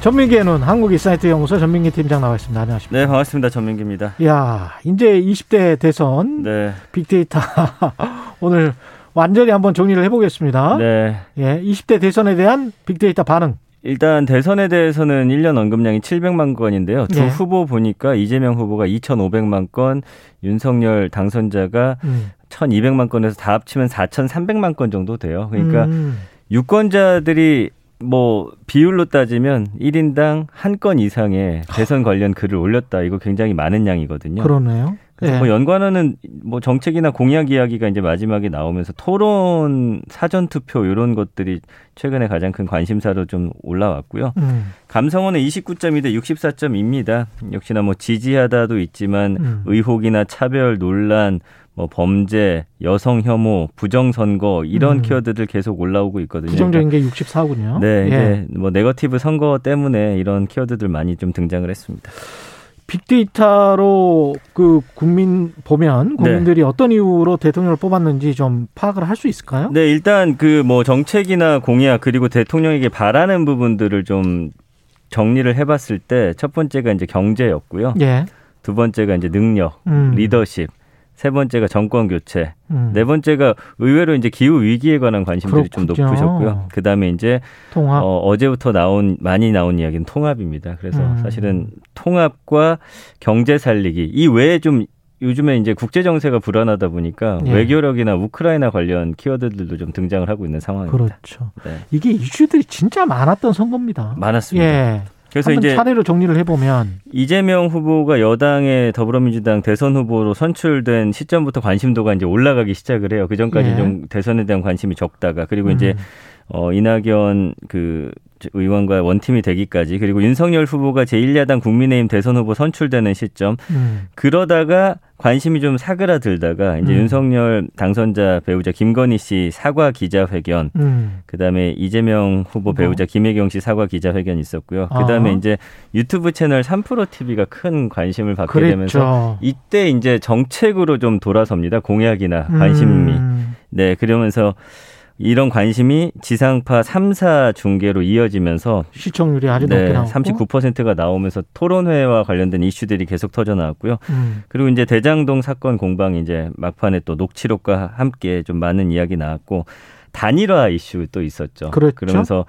전민기의 눈 한국인사이트 연구소 전민기 팀장 나와 있습니다. 안녕하십니까? 네, 반갑습니다. 전민기입니다. 야, 이제 20대 대선 네. 빅데이터 오늘 완전히 한번 정리를 해보겠습니다. 네. 예, 20대 대선에 대한 빅데이터 반응. 일단 대선에 대해서는 1년 언급량이 700만 건인데요. 두 네. 후보 보니까 이재명 후보가 2,500만 건, 윤석열 당선자가 음. 1,200만 건에서 다 합치면 4,300만 건 정도 돼요. 그러니까 음. 유권자들이 뭐 비율로 따지면 1인당 한 건 이상의 대선 관련 글을 올렸다. 이거 굉장히 많은 양이거든요. 그러네요. 그래서 예. 뭐 연관어는 뭐 정책이나 공약 이야기가 이제 마지막에 나오면서 토론, 사전 투표 이런 것들이 최근에 가장 큰 관심사로 좀 올라왔고요. 음. 감성어는 29점이 돼 64점입니다. 역시나 뭐 지지하다도 있지만 음. 의혹이나 차별 논란, 뭐 범죄, 여성 혐오, 부정 선거 이런 음. 키워드들 계속 올라오고 있거든요. 부정적인 게 64군요. 네, 예. 이제 뭐 네거티브 선거 때문에 이런 키워드들 많이 좀 등장을 했습니다. 빅데이터로 그 국민 보면 네. 국민들이 어떤 이유로 대통령을 뽑았는지 좀 파악을 할 수 있을까요? 네, 일단 그 뭐 정책이나 공약 그리고 대통령에게 바라는 부분들을 좀 정리를 해봤을 때 첫 번째가 이제 경제였고요. 예. 두 번째가 이제 능력, 음. 리더십. 세 번째가 정권 교체. 음. 네 번째가 의외로 이제 기후 위기에 관한 관심들이 좀 그렇군요. 높으셨고요. 그 다음에 이제 통합. 어, 어제부터 나온 많이 나온 이야기는 통합입니다. 그래서 음. 사실은 통합과 경제 살리기 이 외에 좀 요즘에 이제 국제 정세가 불안하다 보니까 예. 외교력이나 우크라이나 관련 키워드들도 좀 등장을 하고 있는 상황입니다. 그렇죠. 네. 이게 이슈들이 진짜 많았던 선거입니다. 많았습니다. 예. 그래서 이제 차례로 정리를 해보면 이재명 후보가 여당의 더불어민주당 대선 후보로 선출된 시점부터 관심도가 이제 올라가기 시작을 해요. 그 전까지 예. 좀 대선에 대한 관심이 적다가 그리고 이제 음. 어, 이낙연 그 의원과 원팀이 되기까지 그리고 윤석열 후보가 제1야당 국민의힘 대선 후보 선출되는 시점 음. 그러다가 관심이 좀 사그라들다가 이제 음. 윤석열 당선자 배우자 김건희 씨 사과 기자회견 음. 그다음에 이재명 후보 배우자 김혜경 씨 사과 기자회견 있었고요. 그다음에 아. 이제 유튜브 채널 3프로 TV가 큰 관심을 받게 되면서 그랬죠. 이때 이제 정책으로 좀 돌아섭니다. 공약이나 관심이. 음. 네, 그러면서 이런 관심이 지상파 3사 중계로 이어지면서 시청률이 아주 높게 네, 나오고 39%가 나오면서 토론회와 관련된 이슈들이 계속 터져 나왔고요. 음. 그리고 이제 대장동 사건 공방이 이제 막판에 또 녹취록과 함께 좀 많은 이야기 나왔고 단일화 이슈 또 있었죠. 그렇죠. 그러면서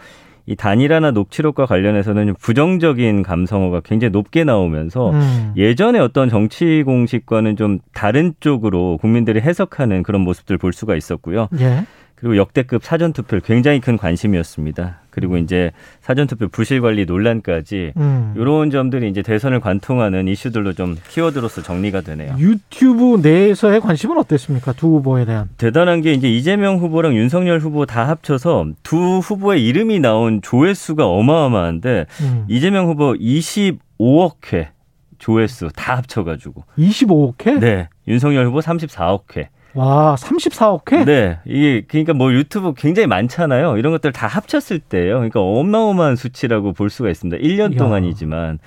이 단일화나 녹취록과 관련해서는 좀 부정적인 감성어가 굉장히 높게 나오면서 음. 예전에 어떤 정치 공식과는 좀 다른 쪽으로 국민들이 해석하는 그런 모습들 볼 수가 있었고요. 예. 그리고 역대급 사전투표 굉장히 큰 관심이었습니다. 그리고 이제 사전투표 부실 관리 논란까지 음. 이런 점들이 이제 대선을 관통하는 이슈들로 좀 키워드로서 정리가 되네요. 유튜브 내에서의 관심은 어땠습니까? 두 후보에 대한. 대단한 게 이제 이재명 후보랑 윤석열 후보 다 합쳐서 두 후보의 이름이 나온 조회수가 어마어마한데 음. 이재명 후보 25억 회 조회수 다 합쳐가지고 25억 회? 네 윤석열 후보 34억 회. 와, 34억 회? 네 이게 그러니까 뭐 유튜브 굉장히 많잖아요. 이런 것들 다 합쳤을 때요. 그러니까 어마어마한 수치라고 볼 수가 있습니다. 1년 이야. 동안이지만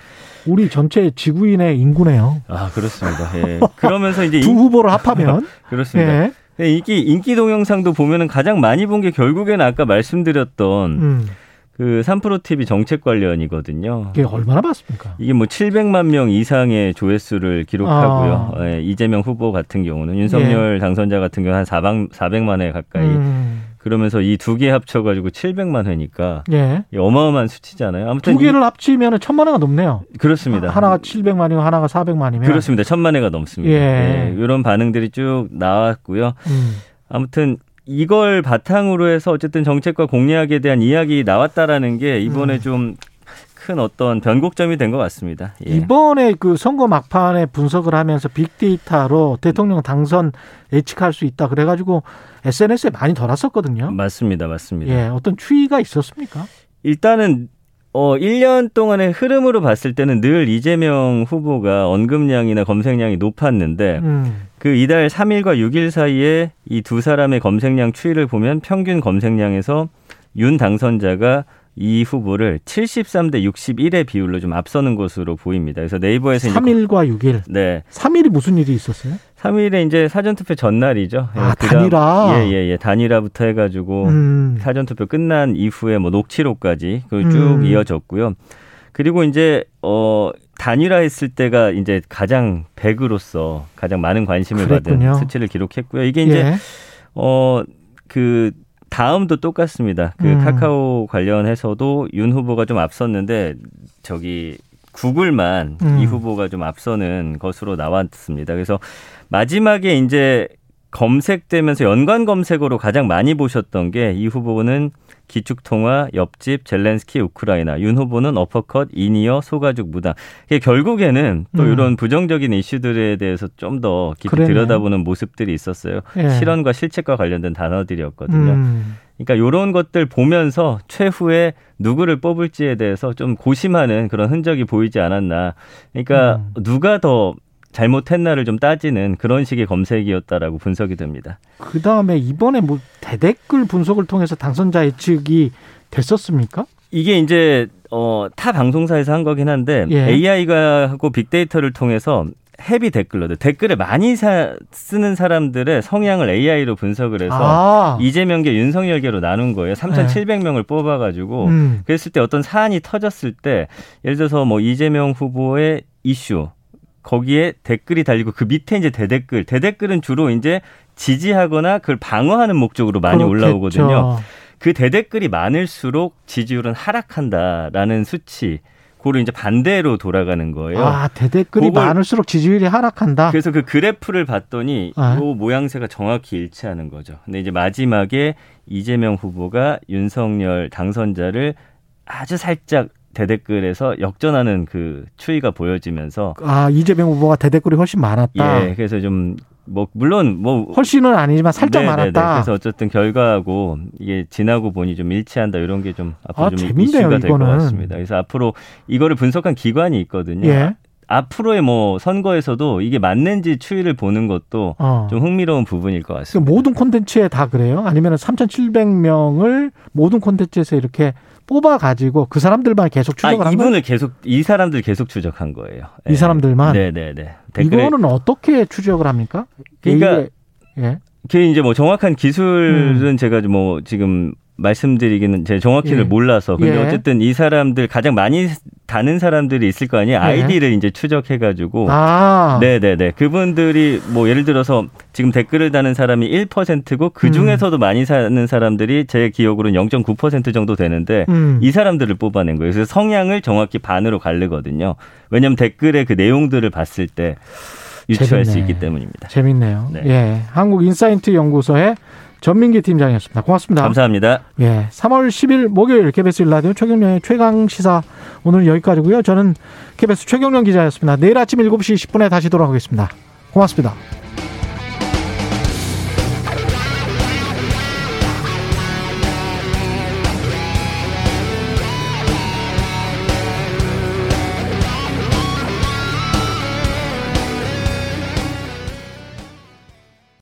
우리 전체 지구인의 인구네요. 아 그렇습니다. 예. 그러면서 이제 두 인- 후보를 합하면. 그렇습니다. 예. 네, 인기 인기 동영상도 보면은 가장 많이 본 게 결국에는 아까 말씀드렸던 음. 그 3프로 TV 정책 관련이거든요. 이게 얼마나 받습니까? 이게 뭐 700만 명 이상의 조회수를 기록하고요. 아. 예, 이재명 후보 같은 경우는 윤석열 당선자 같은 경우는 한 400, 400만 회 가까이. 음. 그러면서 이 두 개 합쳐가지고 700만 회니까 예. 이 어마어마한 수치잖아요. 아무튼 두 개를 합치면 천만 회가 넘네요. 이, 그렇습니다. 하나가 700만이고 하나가 400만이면. 그렇습니다. 천만 회가 넘습니다. 예. 이런 반응들이 쭉 나왔고요. 음. 아무튼 이걸 바탕으로 해서 어쨌든 정책과 공약에 대한 이야기 나왔다라는 게 이번에 음. 좀큰 어떤 변곡점이 된 것 같습니다. 예. 이번에 그 선거 막판에 분석을 하면서 빅데이터로 대통령 당선 예측할 수 있다. 그래가지고 SNS에 많이 돌았었거든요. 맞습니다, 맞습니다. 예, 어떤 추이가 있었습니까? 일단은 어 1년 동안의 흐름으로 봤을 때는 늘 이재명 후보가 언급량이나 검색량이 높았는데 음. 그 이달 3일과 6일 사이에 이 두 사람의 검색량 추이를 보면 평균 검색량에서 윤 당선자가 이 후보를 73대 61의 비율로 좀 앞서는 것으로 보입니다. 그래서 네이버에서 이제 3일과 6일. 네. 3일이 무슨 일이 있었어요? 3일에 이제 사전투표 전날이죠. 아, 예, 단일화? 예, 예, 예. 단일화부터 해가지고 음. 사전투표 끝난 이후에 뭐 녹취록까지 그쭉 음. 이어졌고요. 그리고 이제 어 단일화했을 때가 이제 가장 100으로서 가장 많은 관심을 그랬군요. 받은 수치를 기록했고요. 이게 이제 예. 어 그 다음도 똑같습니다. 그 음. 카카오 관련해서도 윤 후보가 좀 앞섰는데 저기 구글만 음. 이 후보가 좀 앞서는 것으로 나왔습니다. 그래서 마지막에 이제 검색되면서 연관 검색어로 가장 많이 보셨던 게 이 후보는 기축통화, 옆집, 젤렌스키, 우크라이나, 윤 후보는 어퍼컷, 이니어, 소가죽, 무당. 결국에는 또 음. 이런 부정적인 이슈들에 대해서 좀 더 깊이 그러네요. 들여다보는 모습들이 있었어요. 예. 실현과 실책과 관련된 단어들이었거든요. 음. 그러니까 이런 것들 보면서 최후에 누구를 뽑을지에 대해서 좀 고심하는 그런 흔적이 보이지 않았나. 그러니까 음. 누가 더 잘못했나를 좀 따지는 그런 식의 검색이었다라고 분석이 됩니다. 그 다음에 이번에 뭐 대댓글 분석을 통해서 당선자 예측이 됐었습니까? 이게 이제 어, 타 방송사에서 한 거긴 한데 예. AI가 하고 빅데이터를 통해서 헤비 댓글러들 댓글을 많이 사, 쓰는 사람들의 성향을 AI로 분석을 해서 아, 이재명계 윤석열계로 나눈 거예요. 3,700명을 뽑아가지고 음. 그랬을 때 어떤 사안이 터졌을 때 예를 들어서 뭐 이재명 후보의 이슈 거기에 댓글이 달리고 그 밑에 이제 대댓글 대댓글은 주로 이제 지지하거나 그걸 방어하는 목적으로 많이 그렇겠죠. 올라오거든요. 그 대댓글이 많을수록 지지율은 하락한다라는 수치 고를 이제 반대로 돌아가는 거예요. 아, 대댓글이 많을수록 지지율이 하락한다. 그래서 그 그래프를 봤더니 아. 이 모양새가 정확히 일치하는 거죠. 근데 이제 마지막에 이재명 후보가 윤석열 당선자를 아주 살짝 대댓글에서 역전하는 그 추이가 보여지면서 아, 이재명 후보가 대댓글이 훨씬 많았다. 예, 그래서 좀 뭐 물론 뭐 훨씬은 아니지만 살짝 네네네. 많았다. 그래서 어쨌든 결과하고 이게 지나고 보니 좀 일치한다 이런 게 좀 앞으로 아, 좀 재밌네요, 이슈가 될 것. 같습니다. 그래서 앞으로 이거를 분석한 기관이 있거든요. 예. 앞으로의 뭐 선거에서도 이게 맞는지 추이를 보는 것도 어. 좀 흥미로운 부분일 것그 같습니다. 모든 콘텐츠에 다 그래요? 아니면 3,700명을 모든 콘텐츠에서 이렇게 뽑아 가지고 그 사람들만 계속 추적을 아, 한 거예요? 이분을 계속 이 사람들 계속 추적한 거예요. 이 사람들만? 네네네. 댓글에 이거는 어떻게 추적을 합니까? 그러니까 이게- 예. 그 이제 뭐 정확한 기술은 음. 제가 뭐 지금 말씀드리기는 제 정확히는 예. 몰라서 근데 예. 어쨌든 이 사람들 가장 많이 다는 사람들이 있을 거 아니에요. 아이디를 이제 추적해 가지고 아. 네네네. 그분들이 뭐 예를 들어서 지금 댓글을 다는 사람이 1%고 그 음. 중에서도 많이 사는 사람들이 제 기억으로는 0.9% 정도 되는데 음. 이 사람들을 뽑아낸 거예요. 그래서 성향을 정확히 반으로 가르거든요. 왜냐하면 댓글의 그 내용들을 봤을 때 유추할 수 재밌네. 있기 때문입니다. 재밌네요. 네. 예. 한국 인사이트 연구소의 전민기 팀장이었습니다. 고맙습니다. 감사합니다. 예. 3월 10일 목요일 KBS 일라디오 최경영의 최강 시사 오늘 여기까지고요. 저는 KBS 최경영 기자였습니다. 내일 아침 7시 10분에 다시 돌아오겠습니다. 고맙습니다.